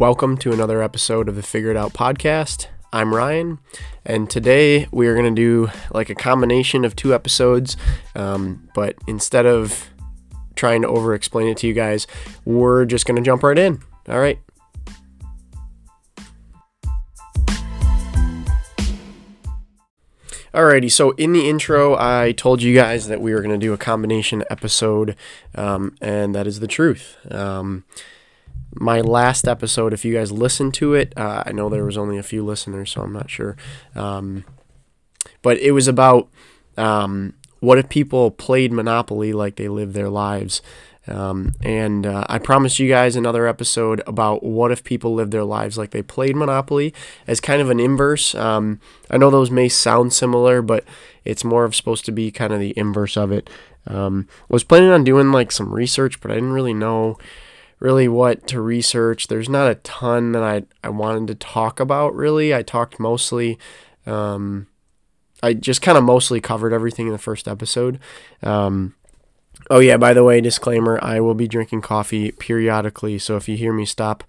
Welcome to another episode of the Figure It Out podcast. I'm Ryan, and today we are going to do like a combination of two episodes. Um, but instead of trying to over explain it to you guys, we're just going to jump right in. All right. Alrighty, so in the intro, I told you guys that we were going to do a combination episode, um, and that is the truth. Um, my last episode, if you guys listened to it, uh, I know there was only a few listeners, so I'm not sure. Um, but it was about um, what if people played Monopoly like they live their lives. Um, and uh, I promised you guys another episode about what if people lived their lives like they played Monopoly as kind of an inverse. Um, I know those may sound similar, but it's more of supposed to be kind of the inverse of it. Um, was planning on doing like some research, but I didn't really know really what to research. There's not a ton that I, I wanted to talk about, really. I talked mostly, um, I just kind of mostly covered everything in the first episode. Um, oh, yeah, by the way, disclaimer I will be drinking coffee periodically. So if you hear me stop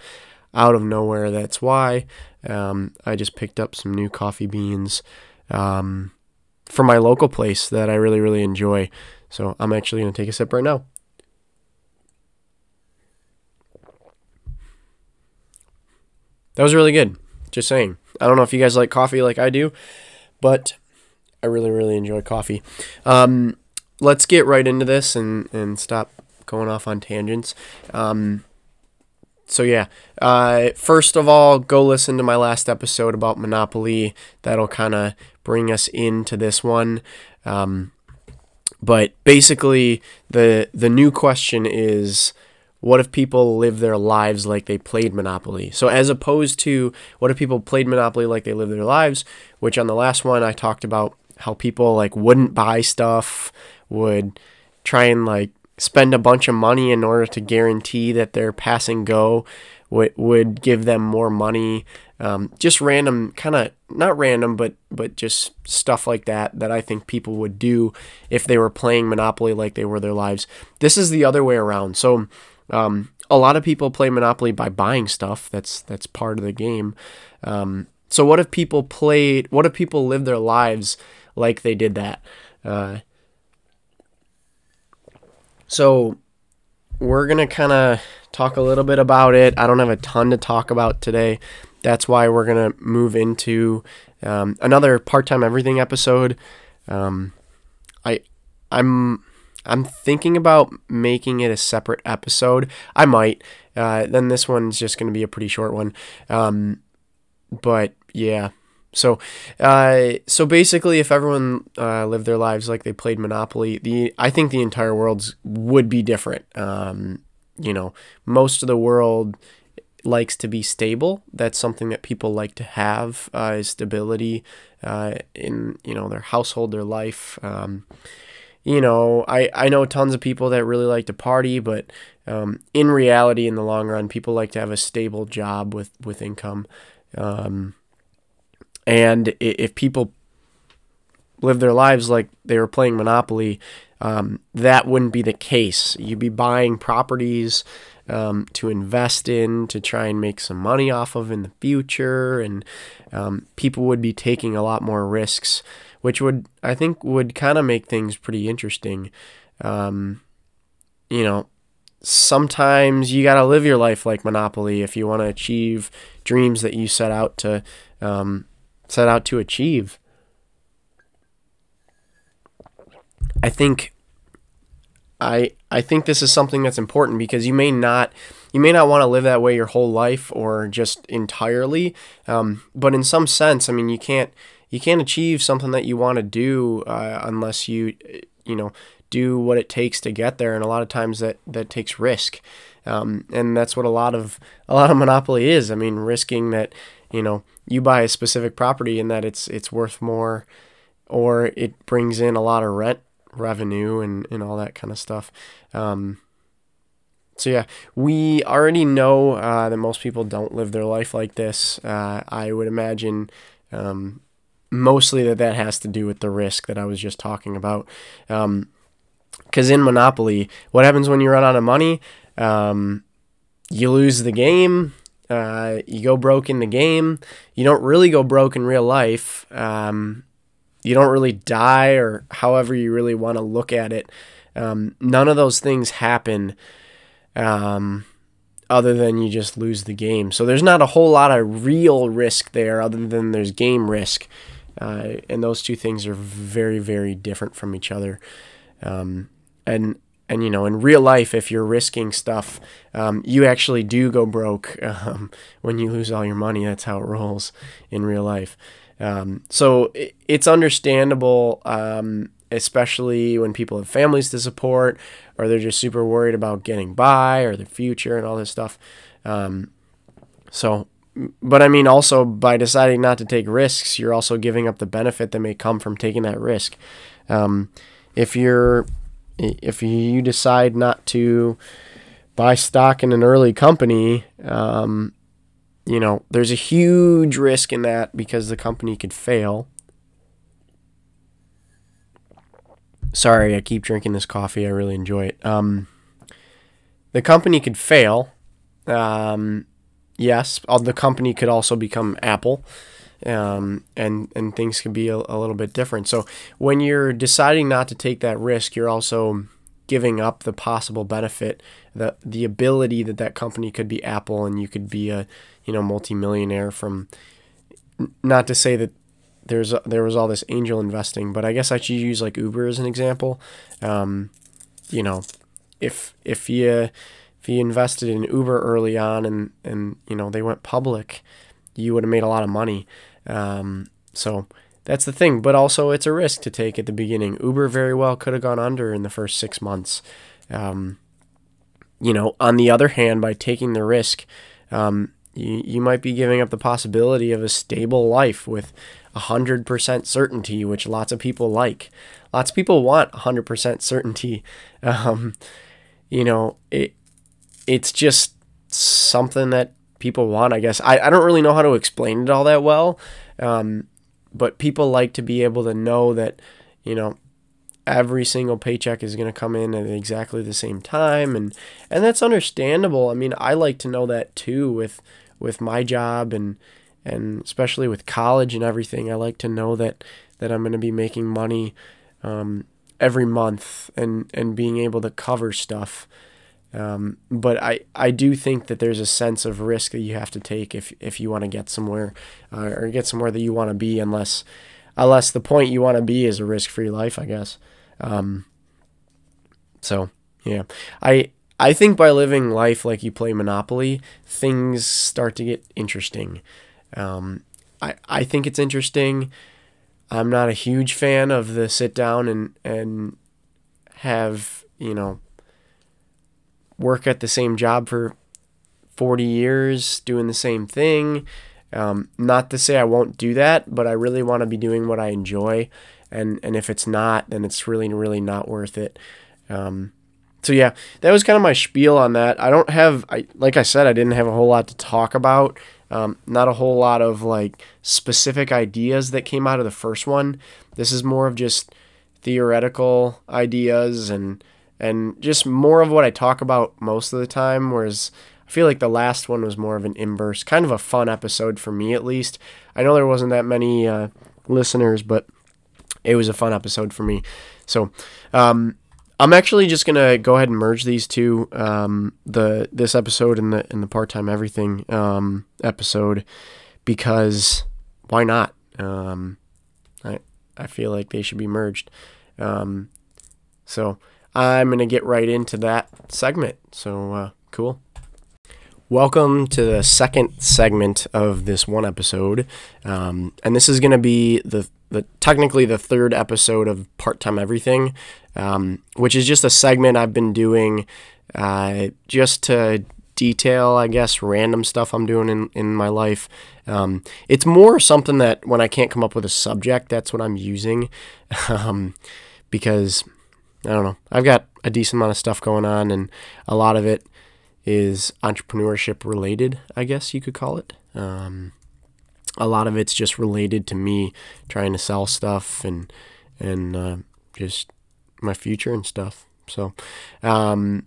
out of nowhere, that's why. Um, I just picked up some new coffee beans um, from my local place that I really, really enjoy. So I'm actually going to take a sip right now. That was really good. Just saying. I don't know if you guys like coffee like I do, but I really, really enjoy coffee. Um, let's get right into this and, and stop going off on tangents. Um, so yeah, uh, first of all, go listen to my last episode about Monopoly. That'll kind of bring us into this one. Um, but basically, the the new question is what if people live their lives like they played Monopoly? So, as opposed to what if people played Monopoly like they live their lives, which on the last one I talked about how people like wouldn't buy stuff, would try and like spend a bunch of money in order to guarantee that their passing go would would give them more money. Um, just random, kind of not random, but but just stuff like that that I think people would do if they were playing Monopoly like they were their lives. This is the other way around. So um, a lot of people play Monopoly by buying stuff. That's that's part of the game. Um, so what if people played? What if people lived their lives like they did that? Uh, so we're gonna kind of talk a little bit about it. I don't have a ton to talk about today. That's why we're gonna move into um, another part-time everything episode. Um, I I'm I'm thinking about making it a separate episode. I might. Uh, then this one's just going to be a pretty short one. Um, but yeah. So, uh, so basically, if everyone uh, lived their lives like they played Monopoly, the I think the entire world would be different. Um, you know, most of the world likes to be stable. That's something that people like to have uh, is stability uh, in you know their household, their life. Um, you know, I, I know tons of people that really like to party, but um, in reality, in the long run, people like to have a stable job with, with income. Um, and if people live their lives like they were playing Monopoly, um, that wouldn't be the case. You'd be buying properties um, to invest in, to try and make some money off of in the future, and um, people would be taking a lot more risks which would I think would kind of make things pretty interesting. Um, you know, sometimes you got to live your life like Monopoly if you want to achieve dreams that you set out to um, set out to achieve. I think I I think this is something that's important because you may not you may not want to live that way your whole life or just entirely, um, but in some sense, I mean, you can't you can't achieve something that you want to do uh, unless you you know do what it takes to get there and a lot of times that that takes risk. Um, and that's what a lot of a lot of monopoly is. I mean risking that you know you buy a specific property and that it's it's worth more or it brings in a lot of rent revenue and, and all that kind of stuff. Um, so yeah, we already know uh, that most people don't live their life like this. Uh, I would imagine um, mostly that that has to do with the risk that I was just talking about. Because um, in Monopoly, what happens when you run out of money? Um, you lose the game. Uh, you go broke in the game. You don't really go broke in real life. Um, you don't really die, or however you really want to look at it. Um, none of those things happen um, other than you just lose the game. So there's not a whole lot of real risk there other than there's game risk. Uh, and those two things are very, very different from each other. Um, and and you know, in real life, if you're risking stuff, um, you actually do go broke um, when you lose all your money. That's how it rolls in real life. Um, so it, it's understandable, um, especially when people have families to support, or they're just super worried about getting by or their future and all this stuff. Um, so but I mean, also by deciding not to take risks, you're also giving up the benefit that may come from taking that risk. Um, if you're, if you decide not to buy stock in an early company, um, you know, there's a huge risk in that because the company could fail. Sorry, I keep drinking this coffee. I really enjoy it. Um, the company could fail. Um, yes, the company could also become Apple, um, and and things could be a, a little bit different. So when you're deciding not to take that risk, you're also giving up the possible benefit, the the ability that that company could be Apple, and you could be a you know multimillionaire from. Not to say that there's a, there was all this angel investing, but I guess I should use like Uber as an example. Um, you know, if if you if you invested in Uber early on and and you know they went public, you would have made a lot of money. Um, so that's the thing. But also, it's a risk to take at the beginning. Uber very well could have gone under in the first six months. Um, you know, on the other hand, by taking the risk, um, you, you might be giving up the possibility of a stable life with 100% certainty, which lots of people like. Lots of people want 100% certainty. Um, you know, it, it's just something that people want, I guess. I, I don't really know how to explain it all that well, um, but people like to be able to know that, you know, every single paycheck is going to come in at exactly the same time and and that's understandable. I mean, I like to know that too with with my job and and especially with college and everything. I like to know that that I'm going to be making money um, every month and and being able to cover stuff um, but I, I do think that there's a sense of risk that you have to take if, if you want to get somewhere uh, or get somewhere that you want to be, unless unless the point you want to be is a risk free life, I guess. Um, so yeah, I I think by living life like you play Monopoly, things start to get interesting. Um, I I think it's interesting. I'm not a huge fan of the sit down and and have you know work at the same job for 40 years doing the same thing. Um, not to say I won't do that, but I really want to be doing what I enjoy. And, and if it's not, then it's really, really not worth it. Um, so yeah, that was kind of my spiel on that. I don't have, I, like I said, I didn't have a whole lot to talk about. Um, not a whole lot of like specific ideas that came out of the first one. This is more of just theoretical ideas and and just more of what I talk about most of the time. Whereas I feel like the last one was more of an inverse, kind of a fun episode for me at least. I know there wasn't that many uh, listeners, but it was a fun episode for me. So, um, I'm actually just gonna go ahead and merge these two, um, the this episode and the and the part time everything um, episode, because why not? Um, I I feel like they should be merged. Um, so I'm going to get right into that segment. So, uh, cool. Welcome to the second segment of this one episode. Um, and this is going to be the, the technically the third episode of Part Time Everything, um, which is just a segment I've been doing uh, just to detail, I guess, random stuff I'm doing in, in my life. Um, it's more something that when I can't come up with a subject, that's what I'm using. Um, because I don't know. I've got a decent amount of stuff going on, and a lot of it is entrepreneurship related, I guess you could call it. Um, a lot of it's just related to me trying to sell stuff and and uh, just my future and stuff. So, um,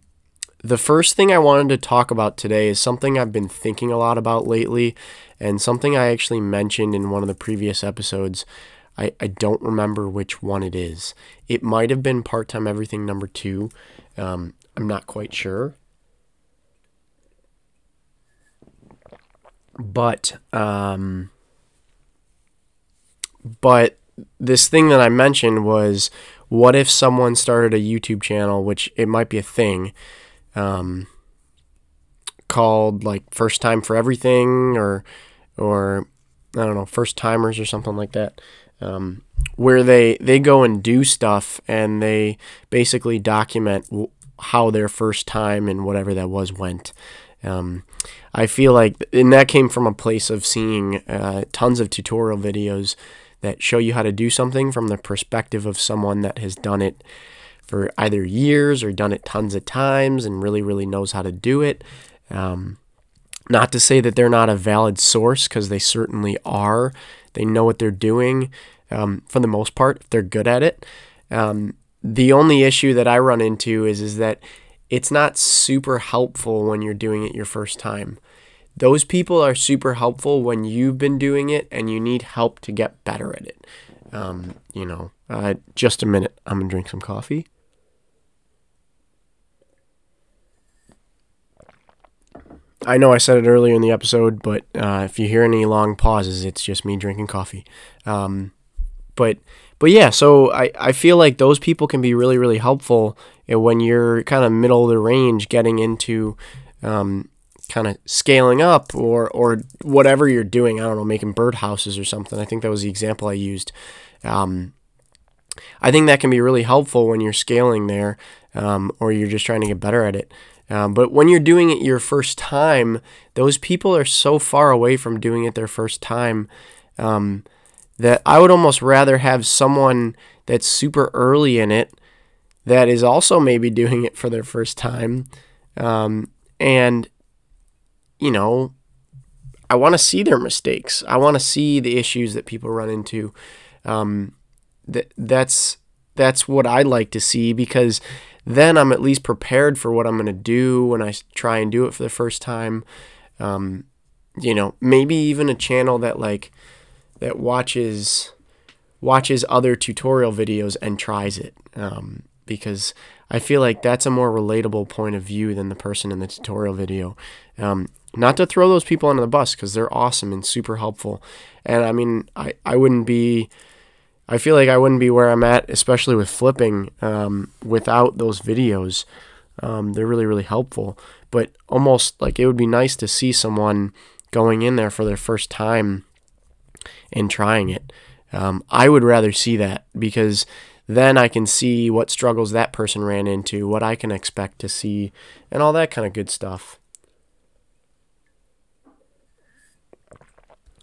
the first thing I wanted to talk about today is something I've been thinking a lot about lately, and something I actually mentioned in one of the previous episodes. I, I don't remember which one it is. It might have been part time everything number two. Um, I'm not quite sure. But um, but this thing that I mentioned was what if someone started a YouTube channel, which it might be a thing, um, called like First Time for Everything or or I don't know First Timers or something like that, um, where they they go and do stuff and they basically document w- how their first time and whatever that was went. Um, I feel like, and that came from a place of seeing uh, tons of tutorial videos that show you how to do something from the perspective of someone that has done it for either years or done it tons of times and really, really knows how to do it. Um, not to say that they're not a valid source, because they certainly are. They know what they're doing um, for the most part, they're good at it. Um, the only issue that I run into is, is that it's not super helpful when you're doing it your first time. Those people are super helpful when you've been doing it and you need help to get better at it. Um, you know, uh, just a minute. I'm to drink some coffee. I know I said it earlier in the episode, but uh, if you hear any long pauses, it's just me drinking coffee. Um, but but yeah, so I, I feel like those people can be really really helpful when you're kind of middle of the range, getting into um, kind of scaling up or or whatever you're doing. I don't know, making birdhouses or something. I think that was the example I used. Um, I think that can be really helpful when you're scaling there, um, or you're just trying to get better at it. Um, but when you're doing it your first time, those people are so far away from doing it their first time um, that I would almost rather have someone that's super early in it that is also maybe doing it for their first time um, and you know, I want to see their mistakes. I want to see the issues that people run into. Um, that that's that's what I like to see because then I'm at least prepared for what I'm going to do when I try and do it for the first time. Um, you know, maybe even a channel that like that watches watches other tutorial videos and tries it um, because I feel like that's a more relatable point of view than the person in the tutorial video. Um, not to throw those people under the bus because they're awesome and super helpful. And I mean, I, I wouldn't be, I feel like I wouldn't be where I'm at, especially with flipping, um, without those videos. Um, they're really, really helpful. But almost like it would be nice to see someone going in there for their first time and trying it. Um, I would rather see that because then I can see what struggles that person ran into, what I can expect to see, and all that kind of good stuff.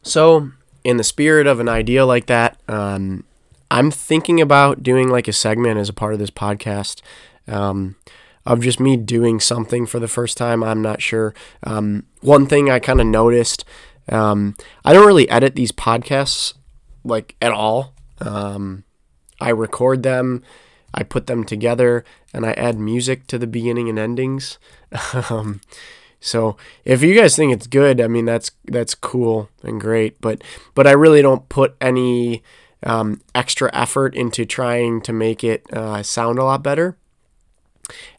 So, in the spirit of an idea like that, um, I'm thinking about doing like a segment as a part of this podcast um, of just me doing something for the first time. I'm not sure. Um, one thing I kind of noticed um, I don't really edit these podcasts like at all. Um, I record them, I put them together, and I add music to the beginning and endings. Um, so if you guys think it's good, I mean that's that's cool and great. But but I really don't put any um, extra effort into trying to make it uh, sound a lot better.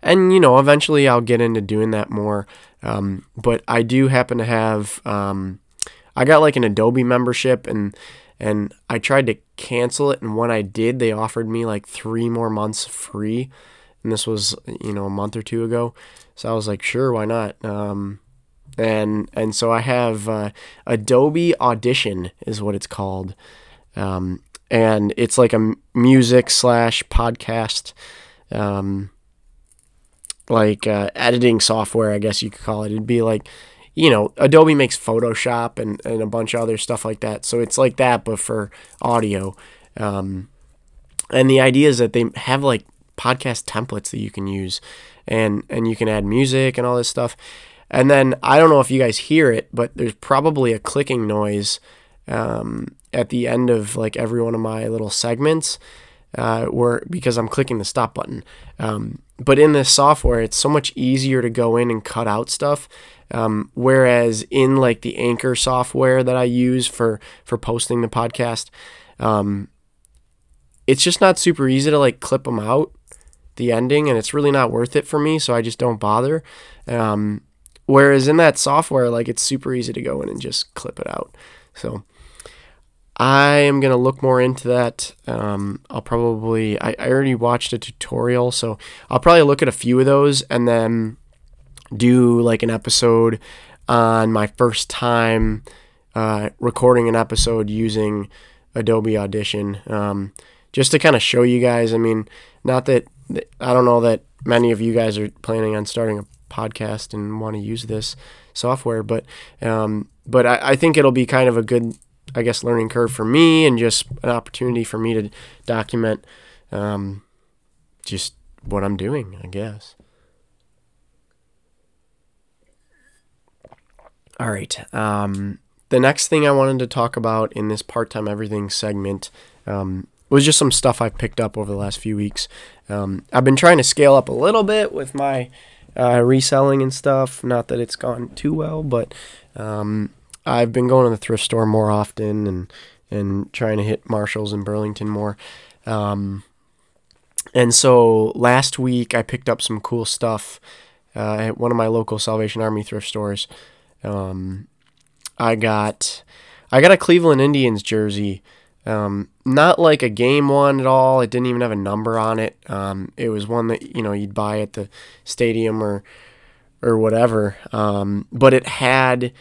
And you know, eventually I'll get into doing that more. Um, but I do happen to have um, I got like an Adobe membership and and I tried to cancel it and when I did, they offered me like three more months free. And this was you know a month or two ago. So I was like, sure, why not? Um, and and so I have uh, Adobe Audition is what it's called, um, and it's like a music slash podcast, um, like uh, editing software, I guess you could call it. It'd be like, you know, Adobe makes Photoshop and and a bunch of other stuff like that. So it's like that, but for audio. Um, and the idea is that they have like podcast templates that you can use and and you can add music and all this stuff. And then I don't know if you guys hear it, but there's probably a clicking noise um, at the end of like every one of my little segments. uh, where because I'm clicking the stop button. Um, but in this software, it's so much easier to go in and cut out stuff. Um, whereas in like the Anchor software that I use for for posting the podcast, um, it's just not super easy to like clip them out the ending, and it's really not worth it for me. So I just don't bother. Um, whereas in that software, like it's super easy to go in and just clip it out. So I am gonna look more into that. Um, I'll probably I, I already watched a tutorial, so I'll probably look at a few of those and then do like an episode on my first time uh, recording an episode using Adobe Audition, um, just to kind of show you guys. I mean, not that I don't know that many of you guys are planning on starting a podcast and want to use this software, but um, but I, I think it'll be kind of a good I guess, learning curve for me and just an opportunity for me to document um, just what I'm doing, I guess. All right. Um, the next thing I wanted to talk about in this part time everything segment um, was just some stuff I've picked up over the last few weeks. Um, I've been trying to scale up a little bit with my uh, reselling and stuff. Not that it's gone too well, but um, I've been going to the thrift store more often and and trying to hit Marshalls in Burlington more. Um, and so last week I picked up some cool stuff uh, at one of my local Salvation Army thrift stores. Um, I got I got a Cleveland Indians jersey. Um, not like a game one at all. It didn't even have a number on it. Um, it was one that you know you'd buy at the stadium or or whatever. Um, but it had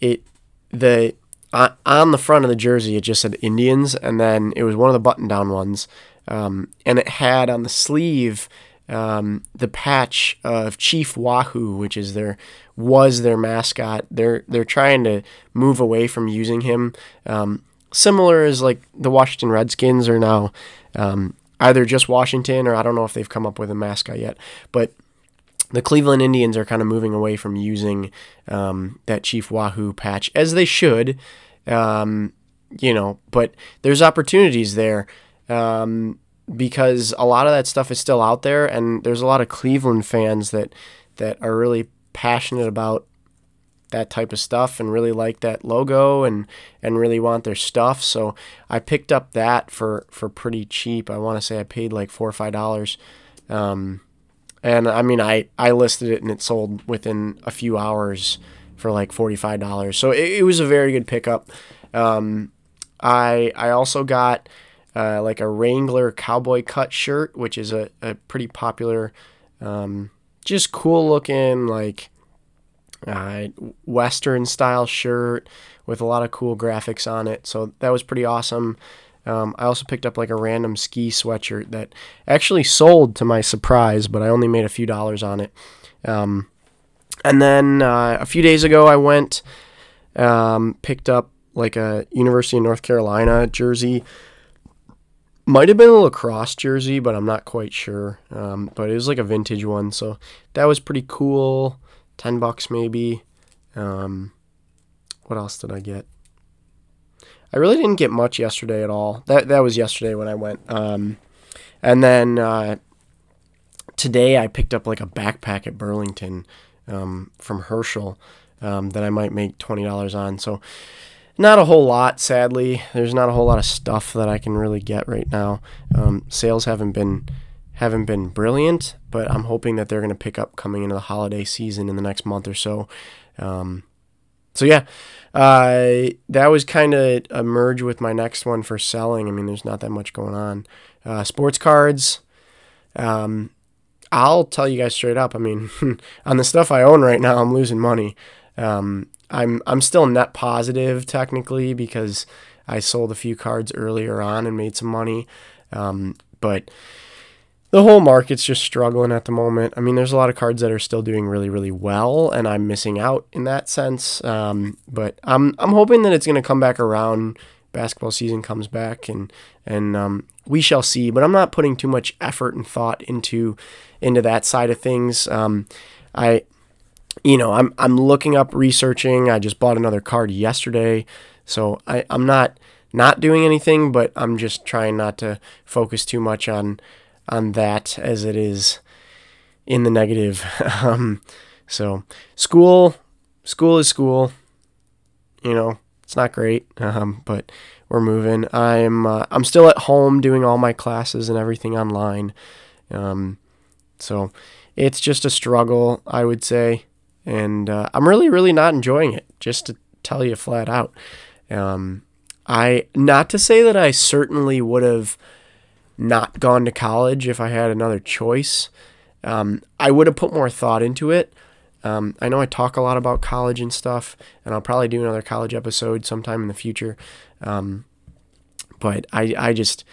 it the uh, on the front of the jersey it just said Indians, and then it was one of the button down ones, um, and it had on the sleeve um, the patch of Chief Wahoo, which is their was their mascot. They're they're trying to move away from using him. Um, similar as like the Washington Redskins are now um, either just Washington or I don't know if they've come up with a mascot yet, but the Cleveland Indians are kind of moving away from using um, that Chief Wahoo patch as they should, um, you know. But there's opportunities there um, because a lot of that stuff is still out there, and there's a lot of Cleveland fans that that are really passionate about that type of stuff and really like that logo and and really want their stuff. So I picked up that for for pretty cheap. I want to say I paid like four or five dollars. Um, and I mean, I, I listed it and it sold within a few hours for like $45. So it, it was a very good pickup. Um, I, I also got uh, like a Wrangler cowboy cut shirt, which is a, a pretty popular, um, just cool looking, like uh, Western style shirt with a lot of cool graphics on it. So that was pretty awesome. Um, I also picked up like a random ski sweatshirt that actually sold to my surprise, but I only made a few dollars on it. Um, and then uh, a few days ago, I went, um, picked up like a University of North Carolina jersey. Might have been a lacrosse jersey, but I'm not quite sure. Um, but it was like a vintage one, so that was pretty cool. Ten bucks maybe. Um, what else did I get? I really didn't get much yesterday at all. That that was yesterday when I went. Um, and then uh, today I picked up like a backpack at Burlington um, from Herschel um, that I might make twenty dollars on. So not a whole lot, sadly. There's not a whole lot of stuff that I can really get right now. Um, sales haven't been haven't been brilliant, but I'm hoping that they're going to pick up coming into the holiday season in the next month or so. Um, so yeah, uh, that was kind of a merge with my next one for selling. I mean, there's not that much going on. Uh, sports cards. Um, I'll tell you guys straight up. I mean, on the stuff I own right now, I'm losing money. Um, I'm I'm still net positive technically because I sold a few cards earlier on and made some money. Um, but the whole market's just struggling at the moment. I mean, there's a lot of cards that are still doing really, really well, and I'm missing out in that sense. Um, but I'm I'm hoping that it's going to come back around. Basketball season comes back, and and um, we shall see. But I'm not putting too much effort and thought into into that side of things. Um, I, you know, I'm I'm looking up researching. I just bought another card yesterday, so I I'm not not doing anything, but I'm just trying not to focus too much on on that as it is in the negative. um, so school, school is school. You know, it's not great, um, but we're moving. I'm uh, I'm still at home doing all my classes and everything online. Um, so it's just a struggle, I would say, and uh, I'm really really not enjoying it. Just to tell you flat out. Um, I not to say that I certainly would have not gone to college if I had another choice. Um, I would have put more thought into it. Um, I know I talk a lot about college and stuff, and I'll probably do another college episode sometime in the future. Um, but I, I just,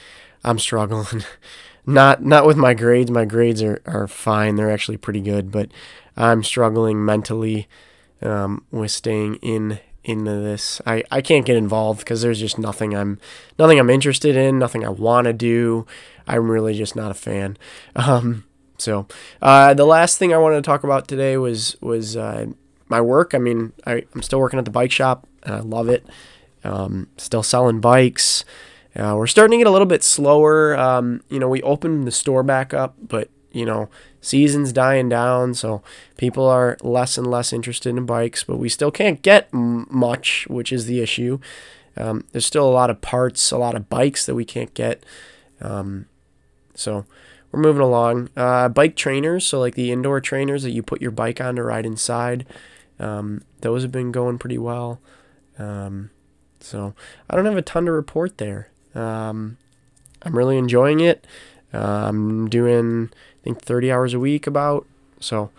I'm struggling. not, not with my grades. My grades are, are fine. They're actually pretty good, but I'm struggling mentally um, with staying in into this. I, I can't get involved because there's just nothing I'm nothing I'm interested in, nothing I want to do. I'm really just not a fan. Um, so uh, the last thing I wanted to talk about today was was uh, my work. I mean, I, I'm still working at the bike shop and I love it. Um, still selling bikes. Uh, we're starting to get a little bit slower. Um, you know, we opened the store back up, but you know, season's dying down, so people are less and less interested in bikes. But we still can't get m- much, which is the issue. Um, there's still a lot of parts, a lot of bikes that we can't get. Um, so we're moving along. Uh, bike trainers, so like the indoor trainers that you put your bike on to ride inside, um, those have been going pretty well. Um, so I don't have a ton to report there. Um, I'm really enjoying it. Uh, I'm doing, think, 30 hours a week about. So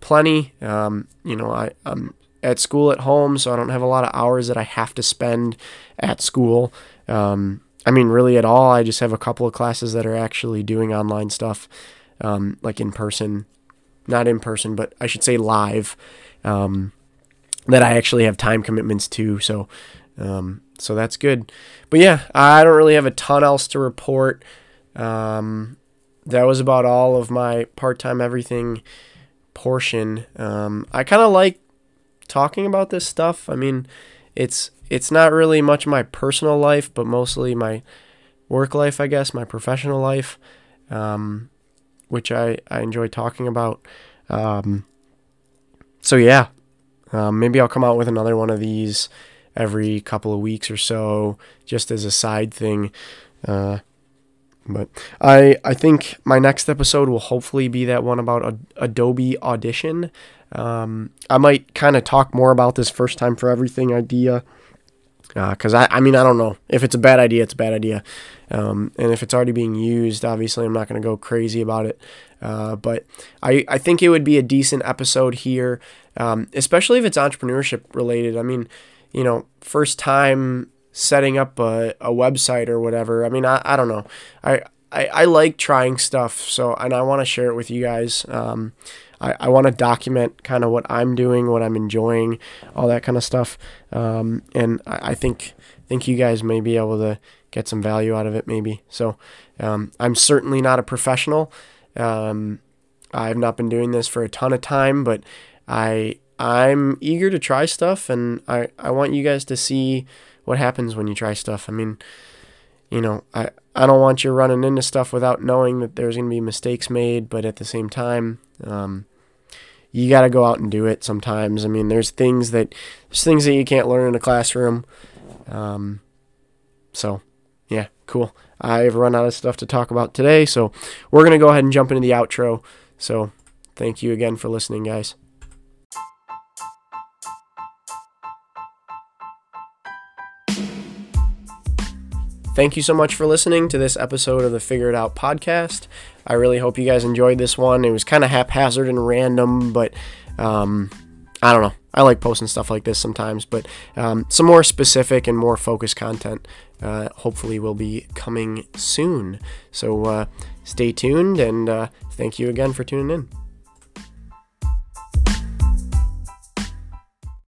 plenty. Um, you know, I, I'm at school at home, so I don't have a lot of hours that I have to spend at school. Um, I mean, really at all. I just have a couple of classes that are actually doing online stuff, um, like in person, not in person, but I should say live, um, that I actually have time commitments to. So, um, so that's good. But yeah, I don't really have a ton else to report. Um, that was about all of my part time everything portion. Um, I kind of like talking about this stuff. I mean, it's it's not really much my personal life, but mostly my work life, I guess, my professional life, um, which I, I enjoy talking about. Um, so, yeah, um, maybe I'll come out with another one of these every couple of weeks or so, just as a side thing. Uh, but I I think my next episode will hopefully be that one about Adobe Audition. Um, I might kind of talk more about this first time for everything idea because uh, I, I mean I don't know. If it's a bad idea it's a bad idea. Um, and if it's already being used obviously I'm not going to go crazy about it. Uh, but I, I think it would be a decent episode here um, especially if it's entrepreneurship related. I mean you know first time setting up a, a website or whatever I mean I, I don't know I, I, I like trying stuff so and I want to share it with you guys um, I, I want to document kind of what I'm doing, what I'm enjoying, all that kind of stuff. Um, and I, I, think think you guys may be able to get some value out of it, maybe. So um, I'm certainly not a professional. Um, I've not been doing this for a ton of time, but I I'm eager to try stuff, and I I want you guys to see what happens when you try stuff. I mean, you know, I I don't want you running into stuff without knowing that there's going to be mistakes made, but at the same time, um, you got to go out and do it sometimes. I mean, there's things that there's things that you can't learn in a classroom. Um, so, yeah, cool. I've run out of stuff to talk about today, so we're gonna go ahead and jump into the outro. So, thank you again for listening, guys. Thank you so much for listening to this episode of the Figure It Out podcast. I really hope you guys enjoyed this one. It was kind of haphazard and random, but um, I don't know. I like posting stuff like this sometimes, but um, some more specific and more focused content uh, hopefully will be coming soon. So uh, stay tuned and uh, thank you again for tuning in.